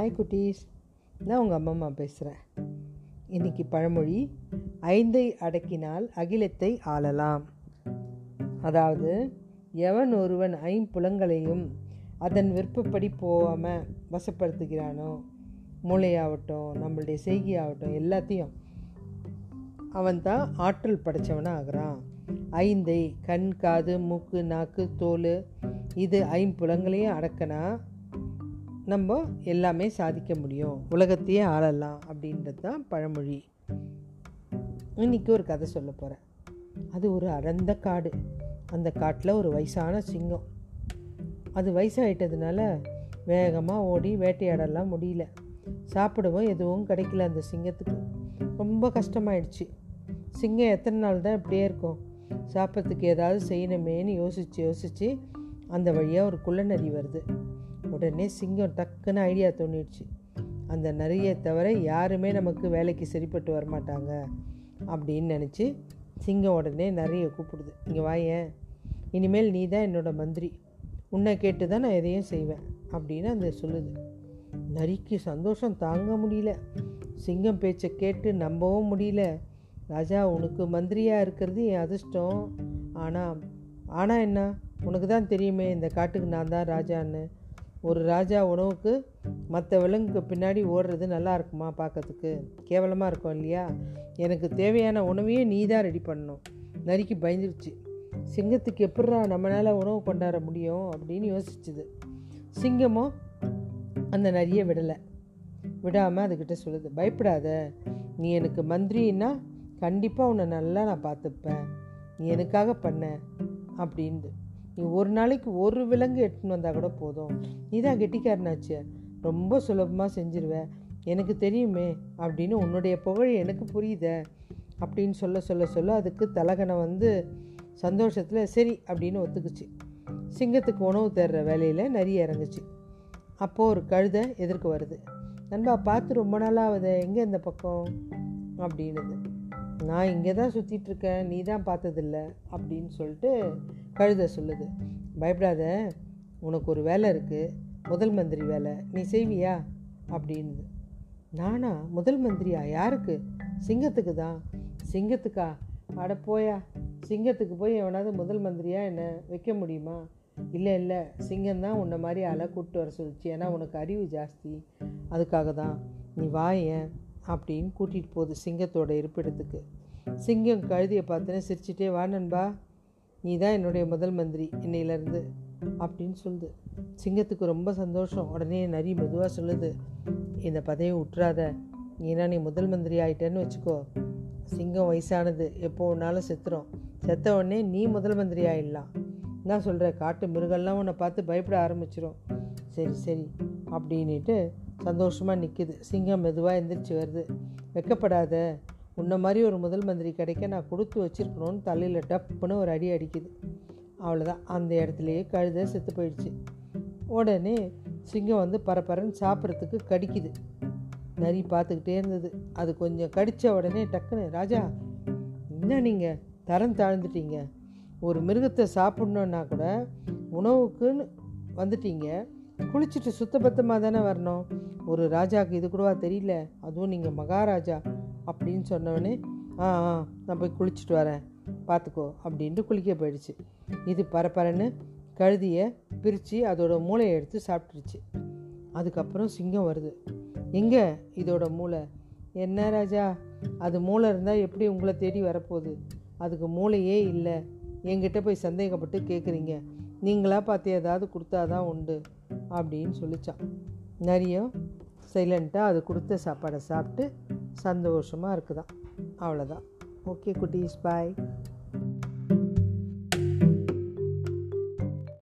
Hi குட்டீஸ். நான் உங்கள் அம்மா அம்மா பேசுகிறேன் இன்றைக்கி பழமொழி ஐந்தை அடக்கினால் அகிலத்தை ஆளலாம். அதாவது எவன் ஒருவன் ஐம்புலங்களையும் அதன் விருப்பப்படி போகாமல் வசப்படுத்துகிறானோ மூளையாகட்டும் நம்மளுடைய செய்கையாகட்டும் எல்லாத்தையும் அவன் தான் ஆற்றல் படைத்தவனாக ஆகிறான் ஐந்தை கண் காது மூக்கு நாக்கு தோல் இது ஐம்புலங்களையும் அடக்கினா நம்ம எல்லாமே சாதிக்க முடியும். உலகத்தையே ஆளலாம் அப்படின்றது தான் பழமொழி. இன்றைக்கி ஒரு கதை சொல்ல போகிறேன் அது ஒரு அடர்ந்த காடு. அந்த காட்டில் ஒரு வயசான சிங்கம். அது வயசாயிட்டதுனால வேகமாக ஓடி வேட்டையாடலாம் முடியல. சாப்பிடவும் எதுவும் கிடைக்கல அந்த சிங்கத்துக்கு. ரொம்ப கஷ்டமாயிடுச்சு. சிங்கம் எத்தனை நாள் தான் இப்படியே இருக்கும்? சாப்பிட்றதுக்கு ஏதாவது செய்யணுமேன்னு யோசித்து யோசித்து அந்த வழியாக ஒரு குள்ள நரி வருது. உடனே சிங்கம் டக்குன்னு ஐடியா தோணிடுச்சு. அந்த நரியை தவிர யாருமே நமக்கு வேலைக்கு சரிப்பட்டு வரமாட்டாங்க அப்படின்னு நினச்சி சிங்கம் உடனே நிறைய கூப்பிடுது. இங்கே வாயேன் இனிமேல் நீ தான் என்னோடய மந்திரி. உன்னை கேட்டு தான் நான் எதையும் செய்வேன் அப்படின்னு அந்த சொல்லுது. நரிக்கு சந்தோஷம் தாங்க முடியல. சிங்கம் பேச்சை கேட்டு நம்பவும் முடியல. ராஜா உனக்கு மந்திரியாக இருக்கிறது என் அதிர்ஷ்டம். ஆனால் ஆனால் என்ன? உனக்கு தான் தெரியுமே இந்த காட்டுக்கு நான் தான் ராஜான்னு. ஒரு ராஜா உணவுக்கு மற்ற விலங்குக்கு பின்னாடி ஓடுறது நல்லா இருக்குமா பார்க்கறதுக்கு? கேவலமாக இருக்கும் இல்லையா? எனக்கு தேவையான உணவையே நீ தான் ரெடி பண்ணணும். நரிக்கு பயந்துருச்சு. சிங்கத்துக்கு எப்படா நம்மளால் உணவு கொண்டாட முடியும் அப்படின்னு யோசிச்சுது. சிங்கமும் அந்த நரியை விடலை. விடாமல் அதுக்கிட்ட சொல்லுது பயப்படாத. நீ எனக்கு மந்திரின்னா கண்டிப்பாக உன்னை நல்லா நான் பார்த்துப்பேன். நீ எனக்காக பண்ண. அப்படின்ட்டு நீ ஒரு நாளைக்கு ஒரு விலங்கு எடுத்துன்னு வந்தால் கூட போதும். நீ தான் கெட்டிக்காரனாச்சு. ரொம்ப சுலபமாக செஞ்சிருவேன் எனக்கு தெரியுமே அப்படின்னு உன்னுடைய புகழ் எனக்கு புரியுத அப்படின்னு சொல்ல சொல்ல சொல்ல அதுக்கு தலகனை வந்து சந்தோஷத்தில் சரி அப்படின்னு ஒத்துக்குச்சு. சிங்கத்துக்கு உணவு தேடுற வேலையில் நிறைய இறங்குச்சு. அப்போது ஒரு கழுதை எதிர்க்கு வருது. நண்பா பார்த்து ரொம்ப நாளாகுது எங்கே இந்த பக்கம்? அப்படின்னுது. நான் இங்கே தான் சுற்றிட்டுருக்கேன் நீ தான் பார்த்ததில்ல அப்படின்னு சொல்லிட்டு கழுத சொல்லுது பயப்படாத உனக்கு ஒரு வேலை இருக்குது முதல் மந்திரி வேலை நீ செய்வியா? அப்படின்னு நானா? முதல் மந்திரியா? யாருக்கு? சிங்கத்துக்கு தான். சிங்கத்துக்கா? அட போயா சிங்கத்துக்கு போய் எவனாவது முதல் மந்திரியாக என்னை வைக்க முடியுமா? இல்லை இல்லை சிங்கம் தான் உன்னை மாதிரி அலை கூப்பிட்டு வர சொல்லிச்சு ஏன்னா உனக்கு அறிவு ஜாஸ்தி அதுக்காக தான். நீ வாயேன் அப்படின்னு கூட்டிகிட்டு போகுது சிங்கத்தோட இருப்பிடத்துக்கு. சிங்கம் கழுதியை பார்த்தேன்னு சிரிச்சிட்டே வா நண்பா நீ தான் என்னுடைய முதல் மந்திரி இன்னையிலேருந்து அப்படின்னு சொல்லுது. சிங்கத்துக்கு ரொம்ப சந்தோஷம். உடனே நரி மெதுவாக சொல்லுது இந்த பதவியை விட்டுறாத ஏன்னா நீ முதல் மந்திரி ஆகிட்டேன்னு வச்சுக்கோ. சிங்கம் வயசானது. எப்போ ஒன்றாலும் செத்துரும். செத்த உடனே நீ முதல் மந்திரி ஆகிடலாம் நான் சொல்கிற காட்டு மிருகெல்லாம் உன்னை பார்த்து பயப்பட ஆரம்பிச்சிடும் சரி சரி அப்படின்ட்டு சந்தோஷமாக நிற்கிது சிங்கம் மெதுவாக எந்திரிச்சு வருது. வெக்கப்படாத. உன்ன மாதிரி ஒரு முதல் மந்திரி கிடைக்க நான் கொடுத்து வச்சிருக்கணும்னு தலையில் டப்புன்னு ஒரு அடி அடிக்குது. அவ்வளோதான் அந்த இடத்துலையே கழுத செத்து போயிடுச்சு. உடனே சிங்கம் வந்து பரபரன்னு சாப்பிட்றதுக்கு கடிக்குது. நரி பார்த்துக்கிட்டே இருந்தது. அது கொஞ்சம் கடித்த உடனே டக்குன்னு ராஜா என்ன நீங்கள் தரம் தாழ்ந்துட்டீங்க. ஒரு மிருகத்தை சாப்பிட்ணுன்னா கூட உணவுக்குன்னு வந்துட்டீங்க. குளிச்சுட்டு சுத்தபத்தமாக தானே வரணும்? ஒரு ராஜாவுக்கு இது கூடவா தெரியல? அதுவும் நீங்கள் மகாராஜா. அப்படின்னு சொன்னவொடனே ஆ ஆ நான் போய் குளிச்சுட்டு வரேன். பார்த்துக்கோ அப்படின்ட்டு குளிக்க போயிடுச்சு. இது பரப்பரன்னு கழுதியை பிரித்து அதோட மூளையை எடுத்து சாப்பிட்டுருச்சு. அதுக்கப்புறம் சிங்கம் வருது. எங்கே இதோட மூளை? என்ன ராஜா அது மூளை இருந்தால் எப்படி உங்களை தேடி வரப்போகுது? அதுக்கு மூளையே இல்லை. என்கிட்ட போய் சந்தேகப்பட்டு கேட்குறீங்க நீங்களாக பார்த்து ஏதாவது கொடுத்தாதான் உண்டு அப்படின்னு சொல்லிச்சான். நிறைய சைலண்ட்டாக அது கொடுத்த சாப்பாடை சாப்பிட்டு சந்தோஷமாக இருக்குதான். அவ்வளோதான் ஓகே குட்டீஸ் பாய்